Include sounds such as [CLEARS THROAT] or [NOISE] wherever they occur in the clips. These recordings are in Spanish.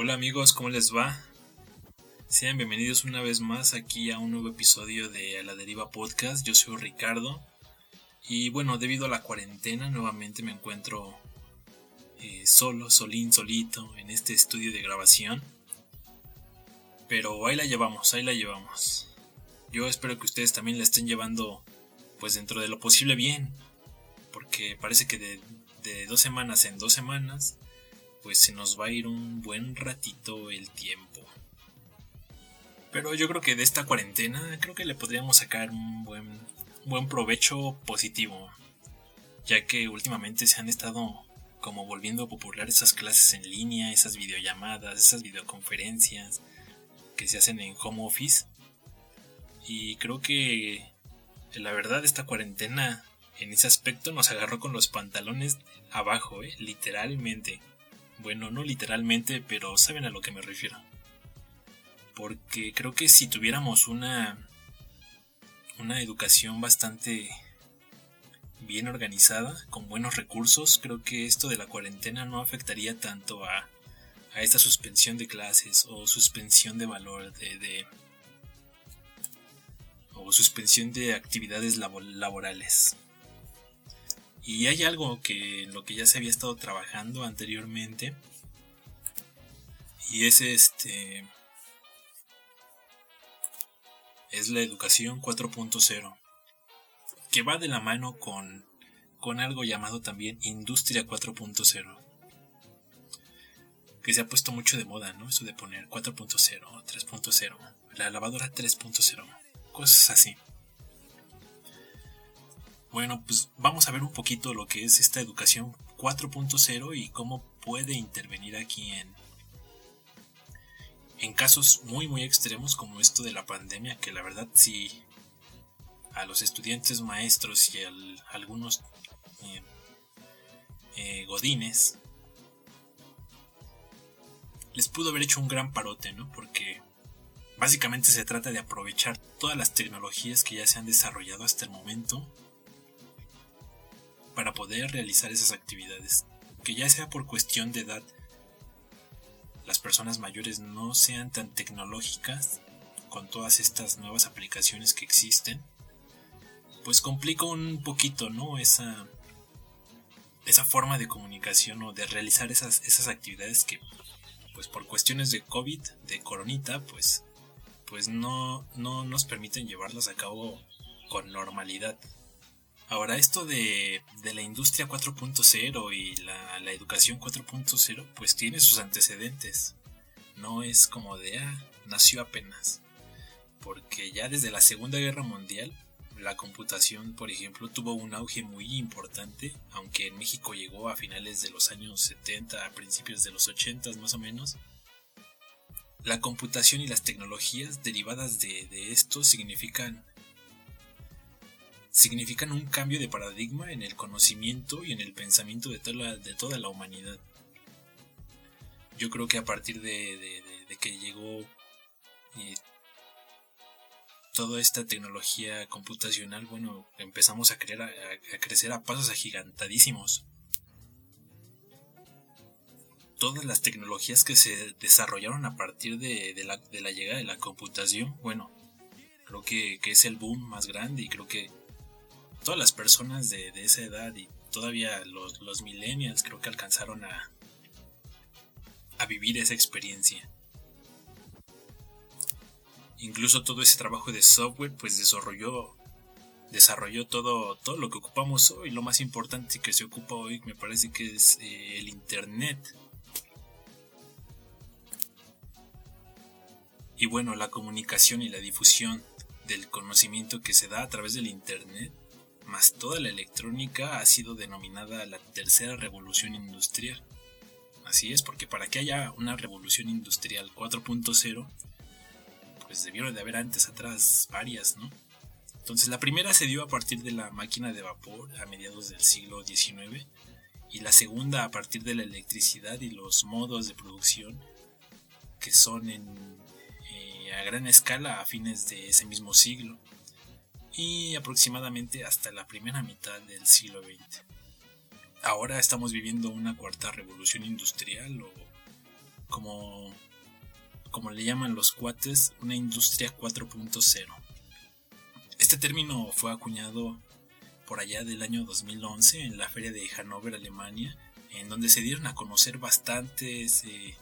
Hola amigos, ¿cómo les va? Sean bienvenidos una vez más aquí a un nuevo episodio de A la Deriva Podcast. Yo soy Ricardo. Y bueno, debido a la cuarentena, nuevamente me encuentro eh, solo, solín, solito, en este estudio de grabación. Pero ahí la llevamos, ahí la llevamos. Yo espero que ustedes también la estén llevando, pues dentro de lo posible bien. Porque parece que de, de dos semanas en dos semanas pues se nos va a ir un buen ratito el tiempo. Pero yo creo que de esta cuarentena creo que le podríamos sacar un buen, buen provecho positivo, ya que últimamente se han estado como volviendo popular esas clases en línea, esas videollamadas, esas videoconferencias que se hacen en home office. Y creo que la verdad esta cuarentena en ese aspecto nos agarró con los pantalones abajo, ¿eh? literalmente. Bueno, no literalmente, pero saben a lo que me refiero. Porque creo que si tuviéramos una una educación bastante bien organizada, con buenos recursos, creo que esto de la cuarentena no afectaría tanto a, a esta suspensión de clases o suspensión de valor de, de o suspensión de actividades laborales. Y hay algo que lo que ya se había estado trabajando anteriormente. Y es este. Es la educación 4.0. Que va de la mano con, con algo llamado también Industria 4.0. Que se ha puesto mucho de moda, ¿no? Eso de poner 4.0, 3.0, la lavadora 3.0, cosas así. Bueno, pues vamos a ver un poquito lo que es esta educación 4.0 y cómo puede intervenir aquí en, en casos muy muy extremos como esto de la pandemia, que la verdad sí a los estudiantes maestros y a algunos eh, eh, godines les pudo haber hecho un gran parote, ¿no? Porque básicamente se trata de aprovechar todas las tecnologías que ya se han desarrollado hasta el momento para poder realizar esas actividades. Que ya sea por cuestión de edad, las personas mayores no sean tan tecnológicas con todas estas nuevas aplicaciones que existen, pues complica un poquito, ¿no? Esa, esa forma de comunicación o de realizar esas, esas actividades que, pues por cuestiones de COVID, de coronita, pues, pues no, no nos permiten llevarlas a cabo con normalidad. Ahora, esto de, la industria 4.0 y la, la educación 4.0, pues tiene sus antecedentes. No es como de, ah, nació apenas. Porque ya desde la Segunda Guerra Mundial, la computación, por ejemplo, tuvo un auge muy importante, aunque en México llegó a finales de los años 70, a principios de los 80 más o menos. La computación y las tecnologías derivadas de, de esto significan significan un cambio de paradigma en el conocimiento y en el pensamiento de toda la, de toda la humanidad. Yo creo que a partir de, que llegó eh, toda esta tecnología computacional, bueno, empezamos a, creer, a, crecer a pasos agigantadísimos. Todas las tecnologías que se desarrollaron a partir de, la, llegada de la computación, bueno, creo que, que, es el boom más grande y creo que todas las personas de, esa edad y todavía los, los, millennials creo que alcanzaron a, a vivir esa experiencia. Incluso todo ese trabajo de software pues desarrolló desarrolló todo, todo lo que ocupamos hoy. Lo más importante que se ocupa hoy me parece que es eh, el Internet. Y bueno, la comunicación y la difusión del conocimiento que se da a través del Internet más toda la electrónica ha sido denominada la tercera revolución industrial. Así es, porque para que haya una revolución industrial 4.0, pues debieron de haber antes atrás varias, ¿no? Entonces la primera se dio a partir de la máquina de vapor a mediados del siglo XIX y la segunda a partir de la electricidad y los modos de producción que son eh, a gran escala a fines de ese mismo siglo y aproximadamente hasta la primera mitad del siglo XX. Ahora estamos viviendo una cuarta revolución industrial o como, como le llaman los cuates, una industria 4.0. Este término fue acuñado por allá del año 2011 en la feria de Hannover, Alemania, en donde se dieron a conocer bastantes eh,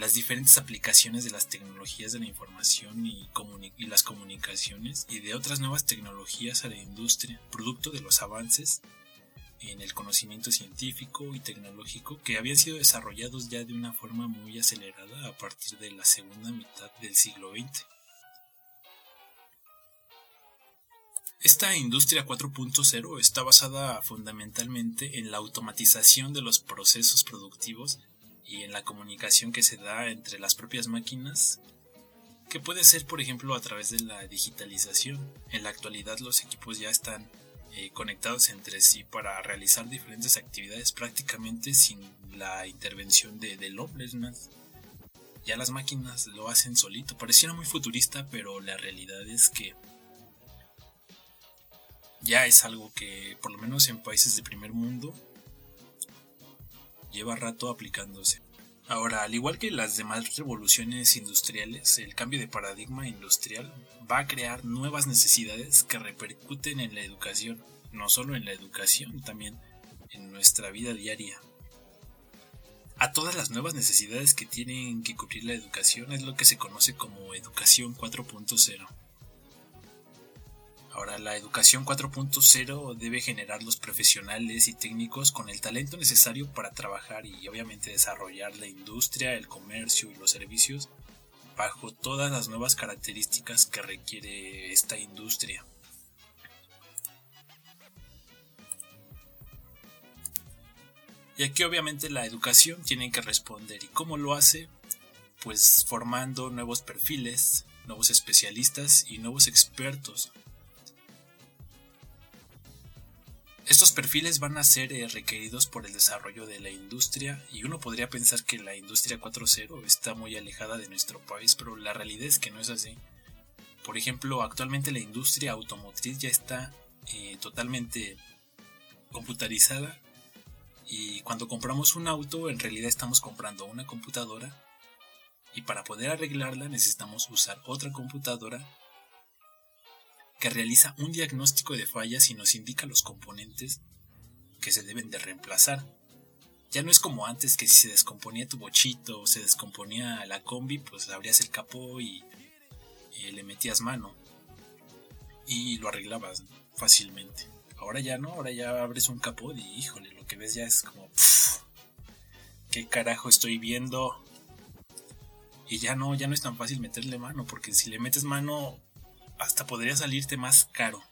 las diferentes aplicaciones de las tecnologías de la información y, las comunicaciones y de otras nuevas tecnologías a la industria, producto de los avances en el conocimiento científico y tecnológico que habían sido desarrollados ya de una forma muy acelerada a partir de la segunda mitad del siglo XX. Esta industria 4.0 está basada fundamentalmente en la automatización de los procesos productivos y en la comunicación que se da entre las propias máquinas, que puede ser por ejemplo a través de la digitalización. En la actualidad los equipos ya están eh, conectados entre sí para realizar diferentes actividades prácticamente sin la intervención de, del hombre. Ya las máquinas lo hacen solito. Pareciera muy futurista, pero la realidad es que ya es algo que, por lo menos en países de primer mundo, lleva rato aplicándose. Ahora, al igual que las demás revoluciones industriales, el cambio de paradigma industrial va a crear nuevas necesidades que repercuten en la educación, no solo en la educación, también en nuestra vida diaria. A todas las nuevas necesidades que tienen que cubrir la educación es lo que se conoce como educación 4.0. Ahora, la educación 4.0 debe generar los profesionales y técnicos con el talento necesario para trabajar y obviamente desarrollar la industria, el comercio y los servicios bajo todas las nuevas características que requiere esta industria. Y aquí obviamente la educación tiene que responder. ¿Y cómo lo hace? Pues formando nuevos perfiles, nuevos especialistas y nuevos expertos Estos perfiles van a ser eh, requeridos por el desarrollo de la industria y uno podría pensar que la industria 4.0 está muy alejada de nuestro país, pero la realidad es que no es así. Por ejemplo, actualmente la industria automotriz ya está eh, totalmente computarizada y cuando compramos un auto en realidad estamos comprando una computadora y para poder arreglarla necesitamos usar otra computadora que realiza un diagnóstico de fallas y nos indica los componentes que se deben de reemplazar. Ya no es como antes que si se descomponía tu bochito o se descomponía la combi, pues abrías el capó y, le metías mano y lo arreglabas fácilmente. Ahora ya no, ahora ya abres un capó y híjole, lo que ves ya es como, ¿qué carajo estoy viendo? Y ya no, ya no es tan fácil meterle mano, porque si le metes mano hasta podría salirte más caro.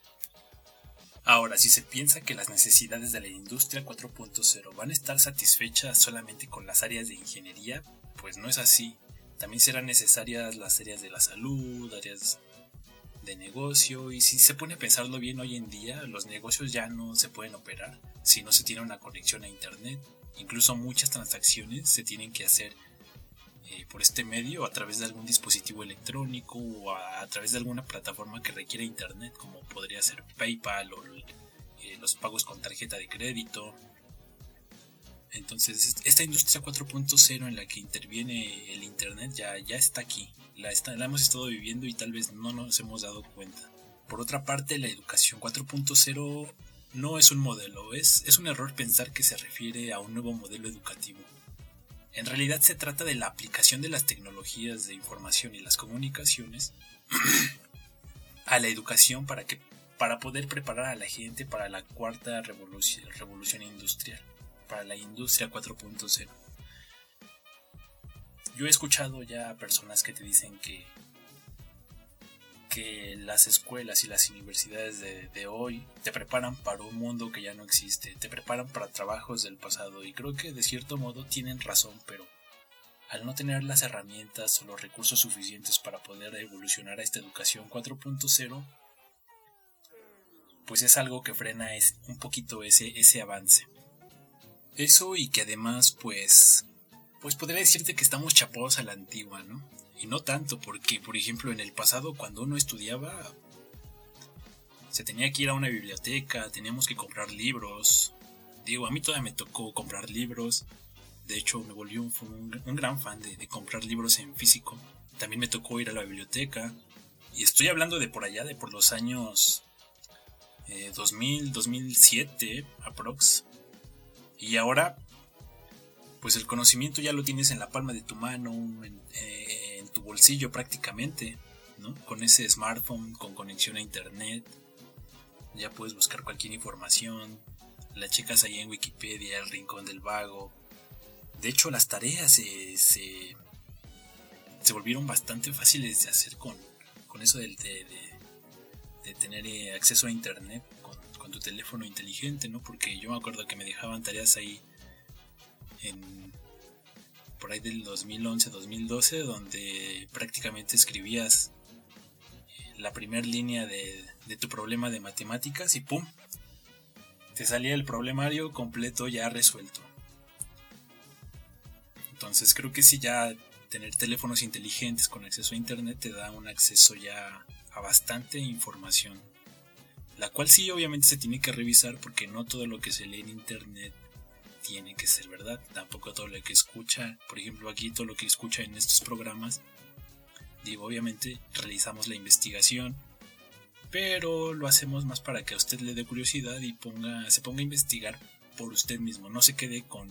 Ahora, si se piensa que las necesidades de la industria 4.0 van a estar satisfechas solamente con las áreas de ingeniería, pues no es así. También serán necesarias las áreas de la salud, áreas de negocio, y si se pone a pensarlo bien hoy en día, los negocios ya no se pueden operar si no se tiene una conexión a Internet. Incluso muchas transacciones se tienen que hacer eh, por este medio a través de algún dispositivo electrónico o a, través de alguna plataforma que requiera internet como podría ser PayPal o eh, los pagos con tarjeta de crédito. Entonces esta industria 4.0 en la que interviene el internet ya, ya está aquí, la, la hemos estado viviendo y tal vez no nos hemos dado cuenta. Por otra parte, la educación 4.0 no es un modelo, es, es un error pensar que se refiere a un nuevo modelo educativo. En realidad se trata de la aplicación de las tecnologías de información y las comunicaciones [CLEARS THROAT] a la educación para que para poder preparar a la gente para la cuarta revolución, revolución industrial, para la industria 4.0. Yo he escuchado ya personas que te dicen que que las escuelas y las universidades de, hoy te preparan para un mundo que ya no existe, te preparan para trabajos del pasado y creo que de cierto modo tienen razón, pero al no tener las herramientas o los recursos suficientes para poder evolucionar a esta educación 4.0, pues es algo que frena es, un poquito ese, ese avance. Eso y que además pues pues podría decirte que estamos chapados a la antigua, ¿no? Y no tanto, porque por ejemplo en el pasado cuando uno estudiaba se tenía que ir a una biblioteca, teníamos que comprar libros. Digo, a mí todavía me tocó comprar libros, De hecho, me volví un, un, gran fan de, comprar libros en físico. También me tocó ir a la biblioteca. Y estoy hablando de por allá, de por los años 2000, eh, 2007, aprox. Y ahora, pues el conocimiento ya lo tienes en la palma de tu mano, eh, tu bolsillo prácticamente, ¿no? Con ese smartphone, con conexión a internet. Ya puedes buscar cualquier información, la checas ahí en Wikipedia, el rincón del vago. De hecho, las tareas se, se, volvieron bastante fáciles de hacer con, con eso de, de, tener eh, acceso a internet con, con, tu teléfono inteligente, ¿no? Porque yo me acuerdo que me dejaban tareas ahí en por ahí del 2011-2012 donde prácticamente escribías eh, la primera línea de, tu problema de matemáticas y ¡pum! te salía el problemario completo ya resuelto. Entonces creo que si ya tener teléfonos inteligentes con acceso a internet te da un acceso ya a bastante información. La cual sí obviamente se tiene que revisar porque no todo lo que se lee en internet tiene que ser verdad. Tampoco todo lo que escucha, por ejemplo aquí todo lo que escucha en estos programas. Digo, obviamente realizamos la investigación, pero lo hacemos más para que a usted le dé curiosidad y ponga, se ponga a investigar por usted mismo. No se quede con,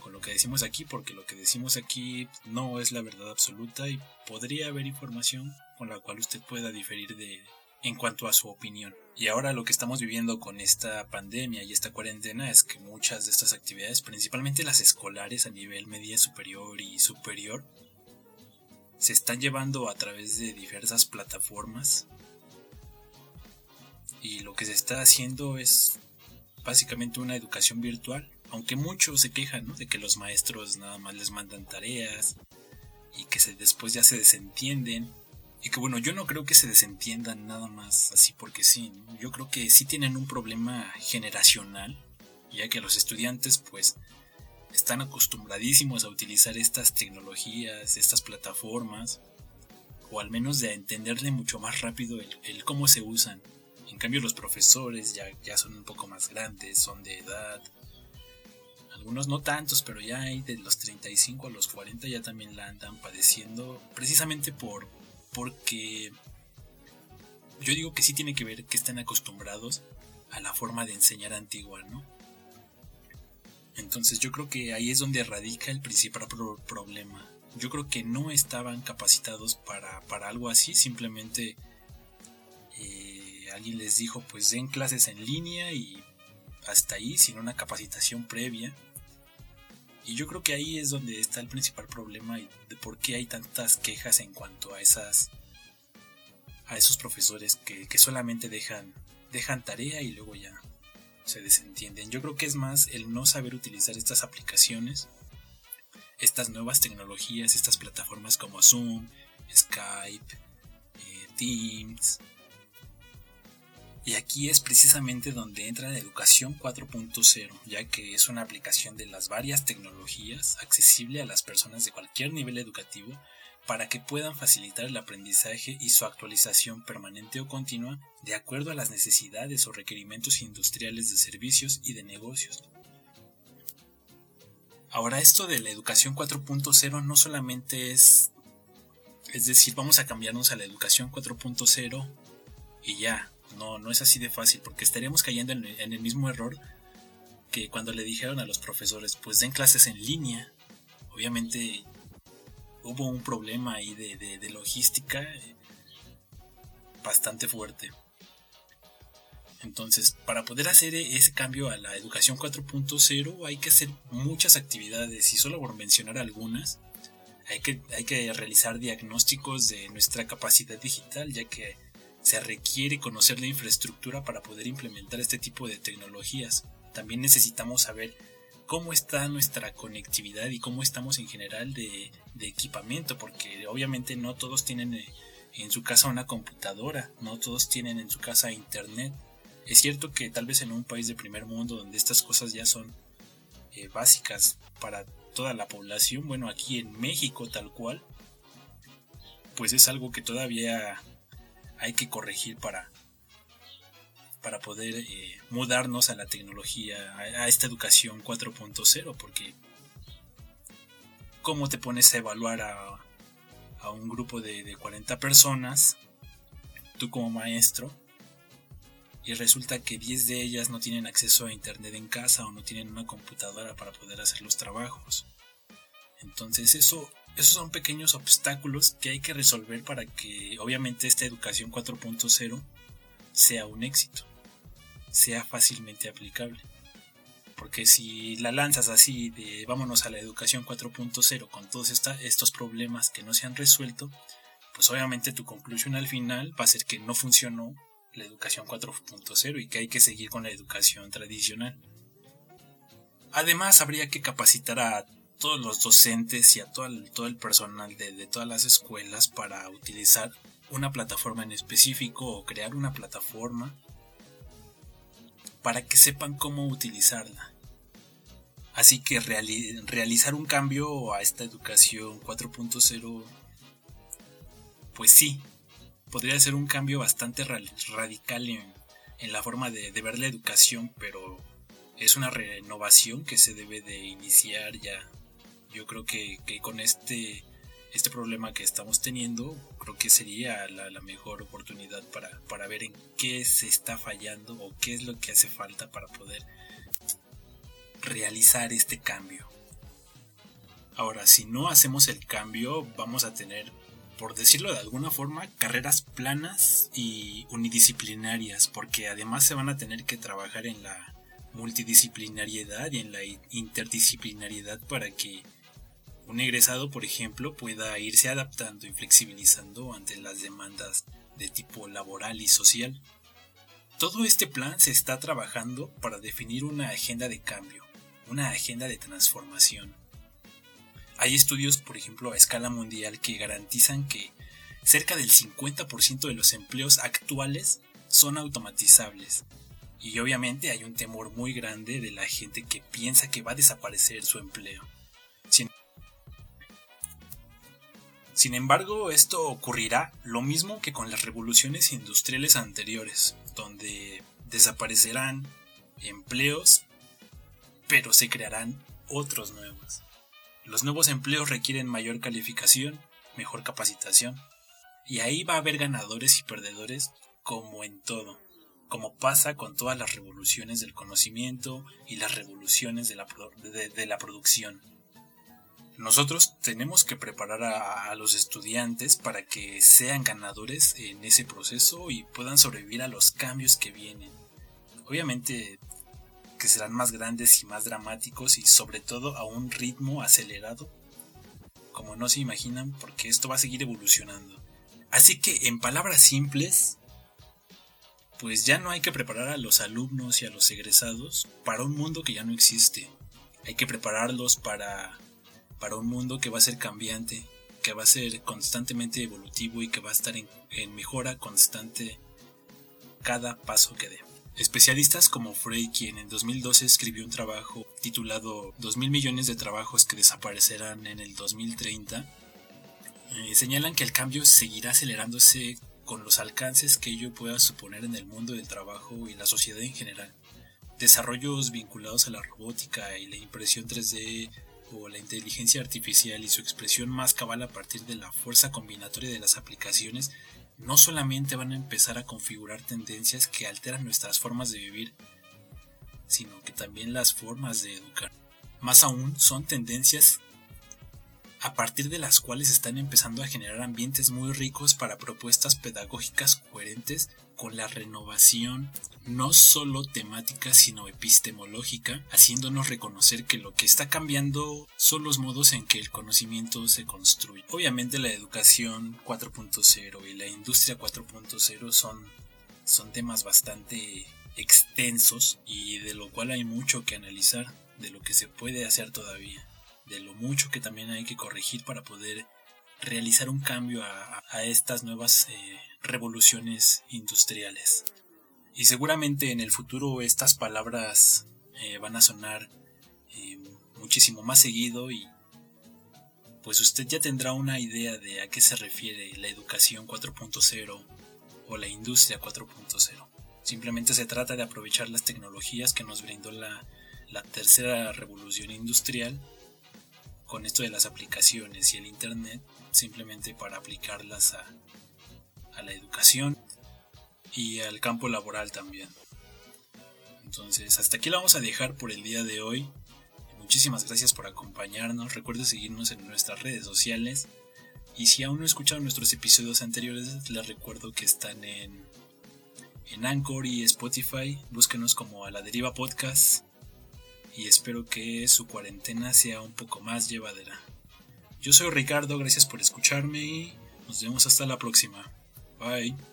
con lo que decimos aquí, porque lo que decimos aquí no es la verdad absoluta y podría haber información con la cual usted pueda diferir de, en cuanto a su opinión. Y ahora lo que estamos viviendo con esta pandemia y esta cuarentena es que muchas de estas actividades, principalmente las escolares a nivel media superior y superior, se están llevando a través de diversas plataformas y lo que se está haciendo es básicamente una educación virtual, aunque muchos se quejan de que los maestros nada más les mandan tareas y que después ya se desentienden. Y que bueno, yo no creo que se desentiendan nada más así porque sí, yo creo que sí tienen un problema generacional, ya que los estudiantes pues están acostumbradísimos a utilizar estas tecnologías, estas plataformas, o al menos de entenderle mucho más rápido el cómo se usan. En cambio los profesores ya, ya son un poco más grandes, son de edad. Algunos no tantos, pero ya hay de los 35 a los 40 ya también la andan padeciendo. Precisamente por porque yo digo que sí tiene que ver que están acostumbrados a la forma de enseñar antigua, ¿no? Entonces yo creo que ahí es donde radica el principal problema. Yo creo que no estaban capacitados para, para algo así, simplemente alguien les dijo pues den clases en línea y hasta ahí sin una capacitación previa. Y yo creo que ahí es donde está el principal problema y de por qué hay tantas quejas en cuanto a esas a esos profesores que, que solamente dejan dejan tarea y luego ya se desentienden. Yo creo que es más el no saber utilizar estas aplicaciones, estas nuevas tecnologías, estas plataformas como Zoom, Skype, eh, Teams, y aquí es precisamente donde entra la educación 4.0, ya que es una aplicación de las varias tecnologías accesible a las personas de cualquier nivel educativo para que puedan facilitar el aprendizaje y su actualización permanente o continua de acuerdo a las necesidades o requerimientos industriales de servicios y de negocios. Ahora esto de la educación 4.0 no solamente es, es decir, vamos a cambiarnos a la educación 4.0 y ya, no, no es así de fácil, porque estaríamos cayendo en, el mismo error que cuando le dijeron a los profesores, pues den clases en línea. Obviamente hubo un problema ahí de, logística eh, bastante fuerte. Entonces, para poder hacer ese cambio a la educación 4.0 hay que hacer muchas actividades y solo por mencionar algunas, hay que, hay que realizar diagnósticos de nuestra capacidad digital, ya que se requiere conocer la infraestructura para poder implementar este tipo de tecnologías. También necesitamos saber cómo está nuestra conectividad y cómo estamos en general de, equipamiento, porque obviamente no todos tienen eh, en su casa una computadora, no todos tienen en su casa internet. Es cierto que tal vez en un país de primer mundo donde estas cosas ya son eh, básicas para toda la población, bueno, aquí en México tal cual, pues es algo que todavía hay que corregir para, para poder eh, mudarnos a la tecnología, a, esta educación 4.0, porque cómo te pones a evaluar a, a un grupo de, de 40 personas, tú como maestro, y resulta que 10 de ellas no tienen acceso a internet en casa o no tienen una computadora para poder hacer los trabajos. Entonces eso, esos son pequeños obstáculos que hay que resolver para que obviamente esta educación 4.0 sea un éxito, sea fácilmente aplicable. Porque si la lanzas así de vámonos a la educación 4.0 con todos estos problemas que no se han resuelto, pues obviamente tu conclusión al final va a ser que no funcionó la educación 4.0 y que hay que seguir con la educación tradicional. Además, habría que capacitar a todos los docentes y a todo el, todo el personal de, de todas las escuelas para utilizar una plataforma en específico o crear una plataforma para que sepan cómo utilizarla. Así que realizar un cambio a esta educación 4.0, pues sí, podría ser un cambio bastante radical en, la forma de, ver la educación, pero es una renovación que se debe de iniciar ya. Yo creo que, con este, este problema que estamos teniendo, creo que sería la, mejor oportunidad para, para ver en qué se está fallando o qué es lo que hace falta para poder realizar este cambio. Ahora, si no hacemos el cambio, vamos a tener por decirlo de alguna forma, carreras planas y unidisciplinarias, porque además se van a tener que trabajar en la multidisciplinariedad y en la interdisciplinariedad para que un egresado, por ejemplo, pueda irse adaptando y flexibilizando ante las demandas de tipo laboral y social. Todo este plan se está trabajando para definir una agenda de cambio, una agenda de transformación hay estudios, por ejemplo, a escala mundial que garantizan que cerca del 50% de los empleos actuales son automatizables. Y obviamente hay un temor muy grande de la gente que piensa que va a desaparecer su empleo. Sin embargo, esto ocurrirá lo mismo que con las revoluciones industriales anteriores, donde desaparecerán empleos, pero se crearán otros nuevos. Los nuevos empleos requieren mayor calificación, mejor capacitación. Y ahí va a haber ganadores y perdedores como en todo, como pasa con todas las revoluciones del conocimiento y las revoluciones de la, de, la producción. Nosotros tenemos que preparar a, los estudiantes para que sean ganadores en ese proceso y puedan sobrevivir a los cambios que vienen. Obviamente que serán más grandes y más dramáticos y sobre todo a un ritmo acelerado, como no se imaginan, porque esto va a seguir evolucionando. Así que en palabras simples, pues ya no hay que preparar a los alumnos y a los egresados para un mundo que ya no existe. Hay que prepararlos para, para un mundo que va a ser cambiante, que va a ser constantemente evolutivo y que va a estar en, mejora constante cada paso que dé. Especialistas como Frey, quien en 2012 escribió un trabajo titulado 2.000 millones de trabajos que desaparecerán en el 2030, eh, señalan que el cambio seguirá acelerándose con los alcances que ello pueda suponer en el mundo del trabajo y la sociedad en general. Desarrollos vinculados a la robótica y la impresión 3D o la inteligencia artificial y su expresión más cabal a partir de la fuerza combinatoria de las aplicaciones no solamente van a empezar a configurar tendencias que alteran nuestras formas de vivir, sino que también las formas de educar. Más aún, son tendencias a partir de las cuales están empezando a generar ambientes muy ricos para propuestas pedagógicas coherentes con la renovación no solo temática sino epistemológica, haciéndonos reconocer que lo que está cambiando son los modos en que el conocimiento se construye. Obviamente la educación 4.0 y la industria 4.0 son, son temas bastante extensos y de lo cual hay mucho que analizar, de lo que se puede hacer todavía, de lo mucho que también hay que corregir para poder realizar un cambio a, estas nuevas eh, revoluciones industriales. Y seguramente en el futuro estas palabras eh, van a sonar eh, muchísimo más seguido y pues usted ya tendrá una idea de a qué se refiere la educación 4.0 o la industria 4.0. Simplemente se trata de aprovechar las tecnologías que nos brindó la, la tercera revolución industrial con esto de las aplicaciones y el Internet, simplemente para aplicarlas a, a la educación y al campo laboral también. Entonces, hasta aquí lo vamos a dejar por el día de hoy. Muchísimas gracias por acompañarnos. Recuerda seguirnos en nuestras redes sociales. Y si aún no escucharon nuestros episodios anteriores, les recuerdo que están en, en Anchor y Spotify. Búsquenos como a la deriva podcast. Y espero que su cuarentena sea un poco más llevadera. Yo soy Ricardo, gracias por escucharme y nos vemos hasta la próxima. Bye.